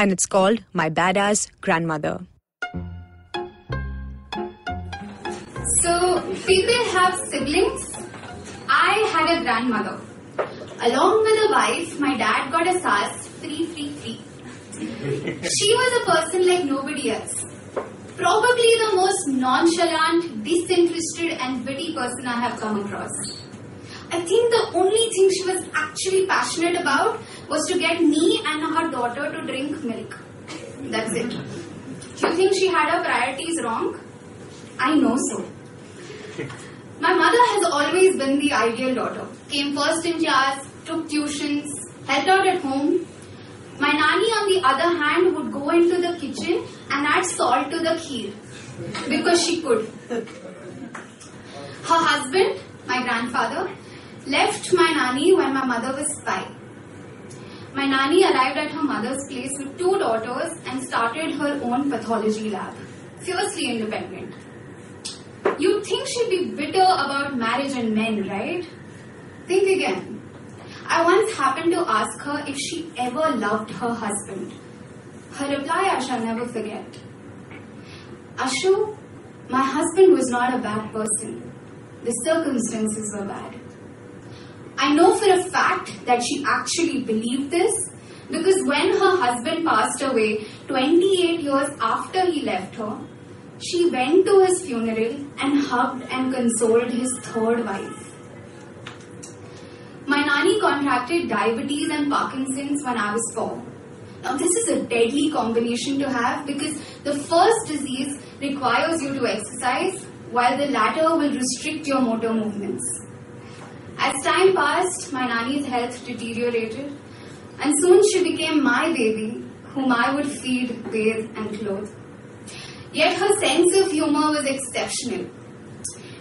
and it's called My Badass Grandmother. So, people have siblings. I had a grandmother. Along with a wife, my dad got a SARS free, free, free. she was a person like nobody else. Probably the most nonchalant, disinterested, and witty person I have come across. I think the only thing she was actually passionate about was to get me and her daughter to drink milk. That's it. Do you think she had her priorities wrong? I know so. My mother has always been the ideal daughter. Came first in class, took tuitions, helped out at home. My nanny, on the other hand, would go into the kitchen and add salt to the kheer because she could. Her husband, my grandfather, left my nanny when my mother was five. My nanny arrived at her mother's place with two daughters and started her own pathology lab. Fiercely independent. You'd think she'd be bitter about marriage and men, right? Think again. I once happened to ask her if she ever loved her husband. Her reply I shall never forget. Ashu, my husband was not a bad person. The circumstances were bad. I know for a fact that she actually believed this because when her husband passed away 28 years after he left her, she went to his funeral and hugged and consoled his third wife. My nanny contracted diabetes and Parkinson's when I was four. Now, this is a deadly combination to have because the first disease requires you to exercise, while the latter will restrict your motor movements. As time passed, my nanny's health deteriorated, and soon she became my baby, whom I would feed, bathe, and clothe. Yet her sense of humor was exceptional.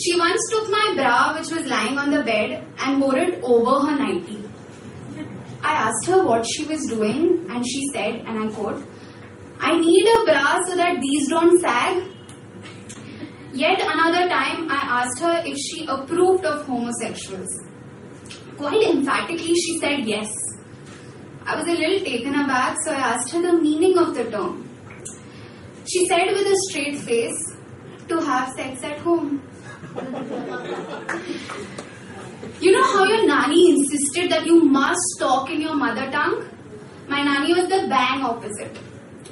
She once took my bra, which was lying on the bed, and wore it over her nightie. I asked her what she was doing, and she said, and I quote, I need a bra so that these don't sag. Yet another time, I asked her if she approved of homosexuals. Quite emphatically, she said yes. I was a little taken aback, so I asked her the meaning of the term. She said with a straight face, to have sex at home. You know how your nanny insisted that you must talk in your mother tongue? My nanny was the bang opposite.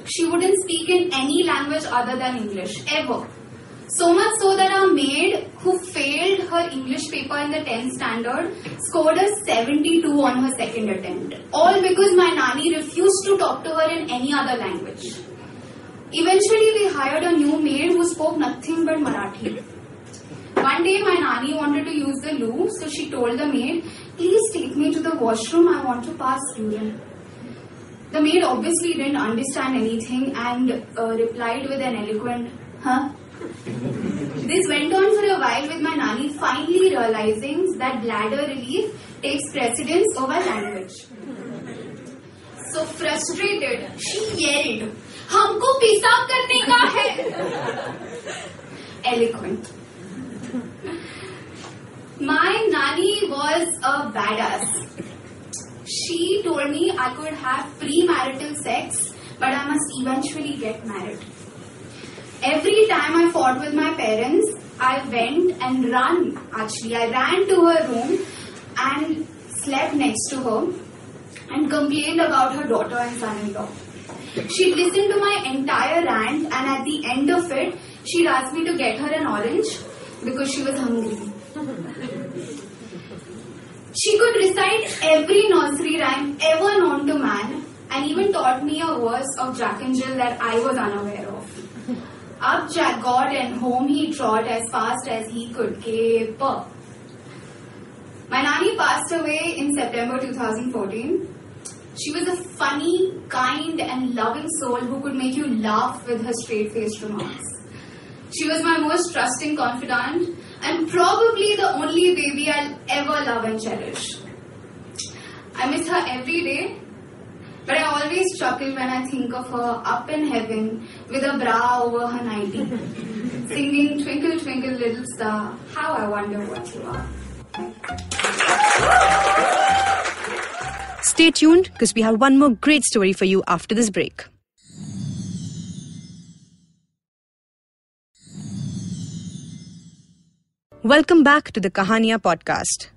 She wouldn't speak in any language other than English, ever. So much so that our maid, who failed her English paper in the 10th standard, scored a 72 on her second attempt. All because my nanny refused to talk to her in any other language. Eventually, we hired a new maid who spoke nothing but Marathi. One day, my nanny wanted to use the loo, so she told the maid, Please take me to the washroom, I want to pass urine. The maid obviously didn't understand anything and uh, replied with an eloquent, Huh? This went on for a while with my nanny finally realizing that bladder relief takes precedence over language. So frustrated, she yelled, हमको पेशाब करने का है eloquent my nanny was a badass she told me i could have premarital sex but i must eventually get married every time i fought with my parents i went and ran actually i ran to her room and slept next to her and complained about her daughter and son-in-law She'd listened to my entire rant, and at the end of it, she'd asked me to get her an orange because she was hungry. She could recite every nursery rhyme ever known to man, and even taught me a verse of Jack and Jill that I was unaware. Up Jack got, and home he trod as fast as he could caper. My nanny passed away in September 2014. She was a funny, kind, and loving soul who could make you laugh with her straight faced remarks. She was my most trusting confidant and probably the only baby I'll ever love and cherish. I miss her every day, but I always chuckle when I think of her up in heaven with a bra over her nightie, singing Twinkle Twinkle Little Star, how I wonder what you are. Stay tuned because we have one more great story for you after this break. Welcome back to the Kahania podcast.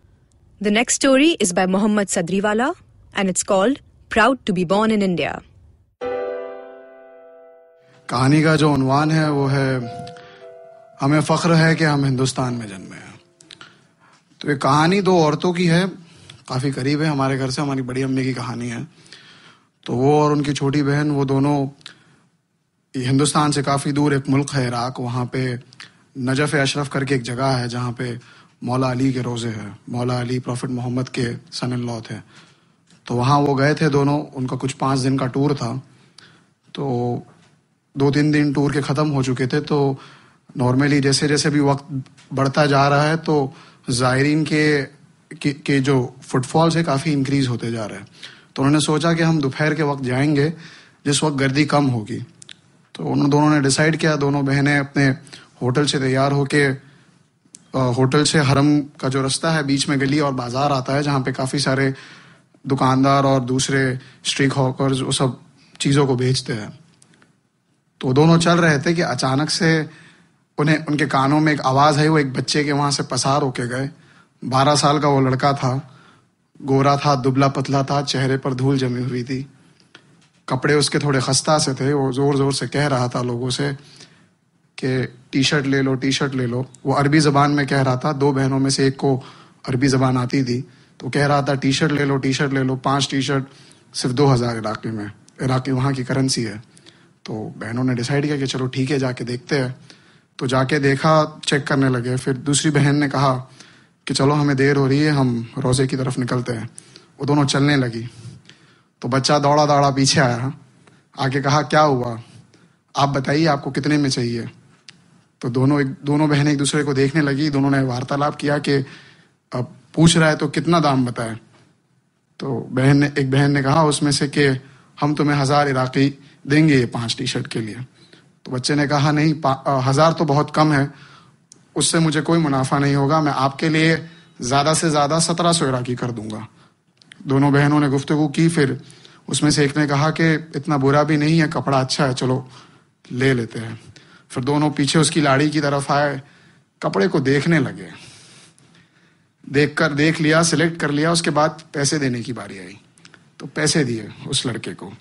The next story is by Mohammad Sadriwala and it's called Proud to be Born in India. कहानी का जो उनवान है, वो है, हमें फख्र है कि हम हिंदुस्तान में जन्मे हैं। तो ये कहानी दो औरतों की है, काफ़ी करीब है, हमारे घर से हमारी बड़ी अम्मी की कहानी है। तो वो और उनकी छोटी बहन, वो दोनों हिंदुस्तान से काफ़ी दूर एक मुल्क है, इराक, वहाँ पे नजफ अशरफ करके एक जगह है, जहाँ पे मौला अली के रोज़े हैं। मौला अली, प्रॉफिट मोहम्मद के सन इन लॉ थे। तो वहाँ वो गए थे दोनों उनका कुछ पाँच दिन का टूर था। तो दो तीन दिन टूर के ख़त्म हो चुके थे तो नॉर्मली जैसे जैसे भी वक्त बढ़ता जा रहा है तो ज़ायरीन के, के के जो फुटफॉल्स है काफ़ी इंक्रीज होते जा रहे हैं। तो उन्होंने सोचा कि हम दोपहर के वक्त जाएँगे जिस वक्त गर्दी कम होगी। तो उन दोनों ने डिसाइड किया दोनों बहनें अपने होटल से तैयार होके होटल से हरम का जो रास्ता है बीच में गली और बाज़ार आता है जहाँ पे काफ़ी सारे दुकानदार और दूसरे स्ट्रीट हॉकर्स वो सब चीज़ों को बेचते हैं। तो दोनों चल रहे थे कि अचानक से उन्हें, उनके कानों में एक आवाज़ आई, वो एक बच्चे के वहाँ से पसार होके गए। बारह साल का वो लड़का था, गोरा था, दुबला पतला था, चेहरे पर धूल जमी हुई थी। कपड़े उसके थोड़े खस्ता से थे, वो ज़ोर ज़ोर से कह रहा था लोगों से कि टी शर्ट ले लो टी शर्ट ले लो। वो अरबी ज़बान में कह रहा था, दो बहनों में से एक को अरबी ज़बान आती थी। तो कह रहा था टी शर्ट ले लो टी शर्ट ले लो, पाँच टी शर्ट सिर्फ़ दो हज़ार इलाके में, इराकी वहाँ की करेंसी है। तो बहनों ने डिसाइड किया कि चलो ठीक है, जाके देखते हैं। तो जाके देखा चेक करने लगे। फिर दूसरी बहन ने कहा कि चलो, हमें देर हो रही है, हम रोज़े की तरफ़ निकलते हैं। वो दोनों चलने लगी। तो बच्चा दौड़ा दौड़ा पीछे आया। आके कहा, क्या हुआ? आप बताइए, आपको कितने में चाहिए? तो दोनों एक, दोनों बहनें एक दूसरे को देखने लगी। दोनों ने वार्तालाप किया कि पूछ रहा है तो कितना दाम बताए? तो बहन ने एक बहन ने कहा, उसमें से कि हम तुम्हें हज़ार इराकी देंगे ये पाँच टी शर्ट के लिए. तो बच्चे ने कहा, नहीं हज़ार तो बहुत कम है। उससे मुझे कोई मुनाफा नहीं होगा। मैं आपके लिए ज़्यादा से ज़्यादा सत्रह सौ इराकी कर दूँगा. दोनों बहनों ने गुफ्तगु की। फिर उसमें से एक ने कहा कि, इतना बुरा भी नहीं है, कपड़ा अच्छा है, चलो ले लेते हैं। फिर दोनों पीछे उसकी लाड़ी की तरफ़ आए, कपड़े को देखने लगे। देख कर देख लिया सिलेक्ट कर लिया, उसके बाद पैसे देने की बारी आई। तो पैसे दिए उस लड़के को।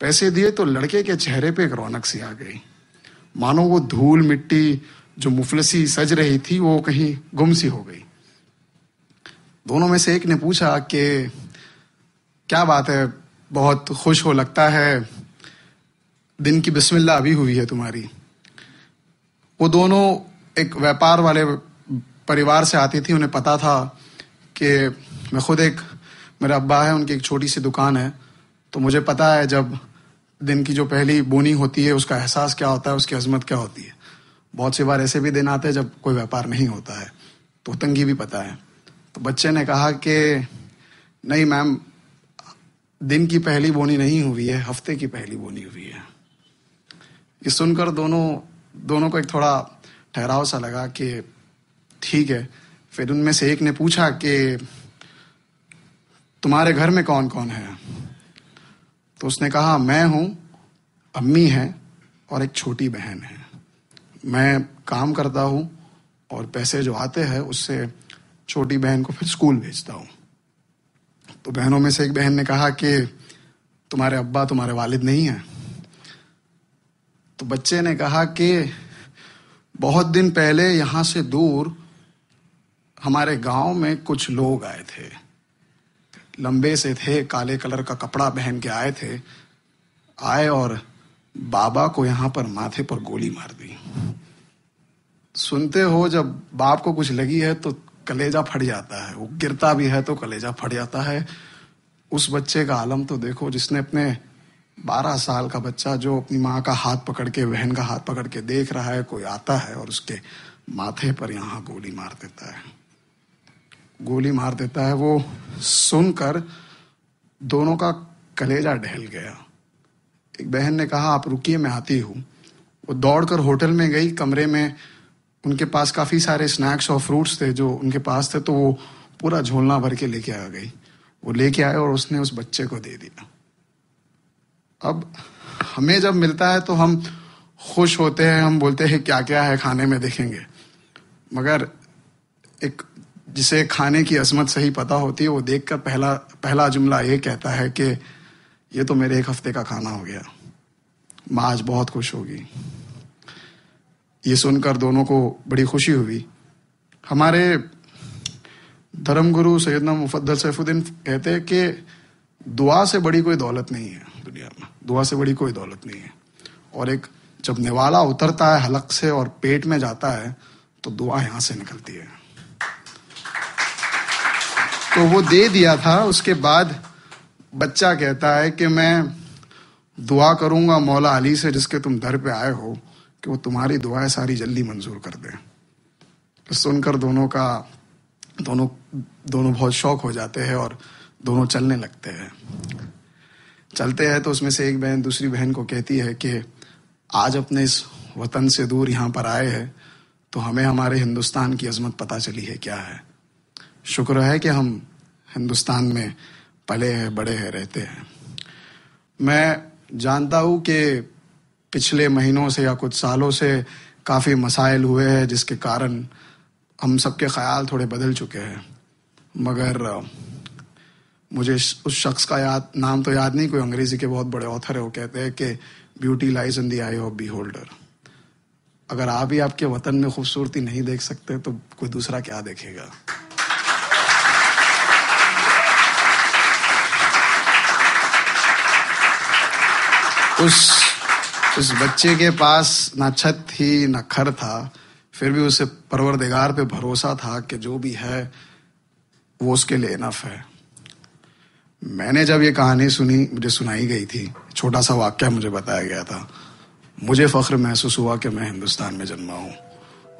पैसे दिए तो लड़के के चेहरे पे एक रौनक सी आ गई। मानो वो धूल मिट्टी जो मुफलसी सज रही थी, वो कहीं गुम सी हो गई। दोनों में से एक ने पूछा कि, क्या बात है? बहुत खुश हो लगता है। दिन की बिस्मिल्लाह अभी हुई है तुम्हारी। वो दोनों एक व्यापार वाले परिवार से आती थी, उन्हें पता था कि मैं खुद एक, मेरे अब्बा है, उनकी एक छोटी सी दुकान है। तो मुझे पता है जब दिन की जो पहली बोनी होती है, उसका एहसास क्या होता है, उसकी अजमत क्या होती है। बहुत सी बार ऐसे भी दिन आते हैं जब कोई व्यापार नहीं होता है तो तंगी भी पता है। तो बच्चे ने कहा कि, नहीं मैम, दिन की पहली बोनी नहीं हुई है, हफ़्ते की पहली बोनी हुई है। ये सुनकर दोनों दोनों को एक थोड़ा ठहराव सा लगा कि ठीक है। फिर उनमें से एक ने पूछा कि, तुम्हारे घर में कौन कौन है? तो उसने कहा, मैं हूँ, अम्मी है और एक छोटी बहन है। मैं काम करता हूँ और पैसे जो आते हैं, उससे छोटी बहन को फिर स्कूल भेजता हूँ। तो बहनों में से एक बहन ने कहा कि, तुम्हारे अब्बा तुम्हारे वालिद नहीं है। तो बच्चे ने कहा कि, बहुत दिन पहले यहाँ से दूर हमारे गाँव में कुछ लोग आए थे। लंबे से थे, काले कलर का कपड़ा पहन के आए थे। आए और बाबा को यहाँ पर माथे पर गोली मार दी। सुनते हो, जब बाप को कुछ लगी है तो कलेजा फट जाता है। वो गिरता भी है तो कलेजा फट जाता है। उस बच्चे का आलम तो देखो, जिसने अपने 12 साल का बच्चा जो अपनी माँ का हाथ पकड़ के, बहन का हाथ पकड़ के देख रहा है, कोई आता है और उसके माथे पर यहाँ गोली मार देता है। गोली मार देता है, वो सुनकर दोनों का कलेजा ढहल गया। एक बहन ने कहा, आप रुकिए, मैं आती हूँ। वो दौड़कर होटल में गई, कमरे में उनके पास काफ़ी सारे स्नैक्स और फ्रूट्स थे जो उनके पास थे तो वो पूरा झोलना भर के लेके आ गई। वो लेके आए और उसने उस बच्चे को दे दिया। अब हमें जब मिलता है तो हम खुश होते हैं, हम बोलते हैं क्या क्या है, खाने में देखेंगे। मगर एक जिसे खाने की अजमत सही पता होती है, वो देखकर पहला पहला जुमला ये कहता है कि ये तो मेरे एक हफ़्ते का खाना हो गया। माँ आज बहुत खुश होगी। ये सुनकर दोनों को बड़ी खुशी हुई। हमारे धर्मगुरु सैदना मुफद्दल सैफुद्दीन कहते हैं कि दुआ से बड़ी कोई दौलत नहीं है दुनिया में। दुआ से बड़ी कोई दौलत नहीं है। और एक जब निवाला उतरता है, हलक से और पेट में जाता है तो दुआ यहाँ से निकलती है। तो वो दे दिया था। उसके बाद बच्चा कहता है कि मैं दुआ करूँगा मौला अली से जिसके तुम दर पे आए हो कि वो तुम्हारी दुआएँ सारी जल्दी मंजूर कर दे। तो सुनकर दोनों का, दोनों दोनों बहुत शौक हो जाते हैं और दोनों चलने लगते हैं। चलते हैं तो उसमें से एक बहन दूसरी बहन को कहती है कि आज अपने इस वतन से दूर यहाँ पर आए हैं तो हमें हमारे हिंदुस्तान की अजमत पता चली है क्या है। शुक्र है कि हम हिंदुस्तान में पले हैं, बड़े हैं, रहते हैं। मैं जानता हूँ कि पिछले महीनों से या कुछ सालों से काफ़ी मसाइल हुए हैं, जिसके कारण हम सबके ख्याल थोड़े बदल चुके हैं। मगर मुझे उस शख्स का याद, नाम तो याद नहीं, कोई अंग्रेज़ी के बहुत बड़े ऑथर है, वो कहते हैं कि beauty lies in the eye of beholder. अगर आप ही आपके वतन में खूबसूरती नहीं देख सकते तो कोई दूसरा क्या देखेगा? उस उस बच्चे के पास ना छत थी, ना खर था, फिर भी उसे परवरदिगार पे भरोसा था कि जो भी है, वो उसके लिए इनफ है। मैंने जब ये कहानी सुनी, मुझे सुनाई गई थी। छोटा सा वाक्य मुझे बताया गया था। मुझे फख्र महसूस हुआ कि मैं हिंदुस्तान में जन्मा हूँ।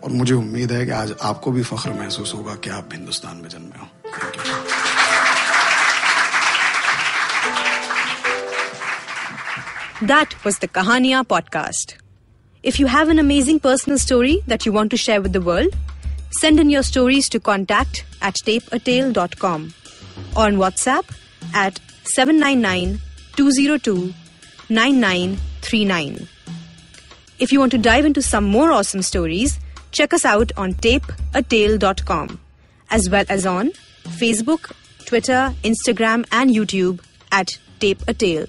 और मुझे उम्मीद है कि आज आपको भी फख्र महसूस होगा कि आप हिंदुस्तान में जन्मे हो। That was the Kahania podcast. If you have an amazing personal story that you want to share with the world, send in your stories to contact at tapeatale.com or on WhatsApp at 799 202 9939. If you want to dive into some more awesome stories, check us out on tapeatale.com as well as on Facebook, Twitter, Instagram, and YouTube at Tape a Tale.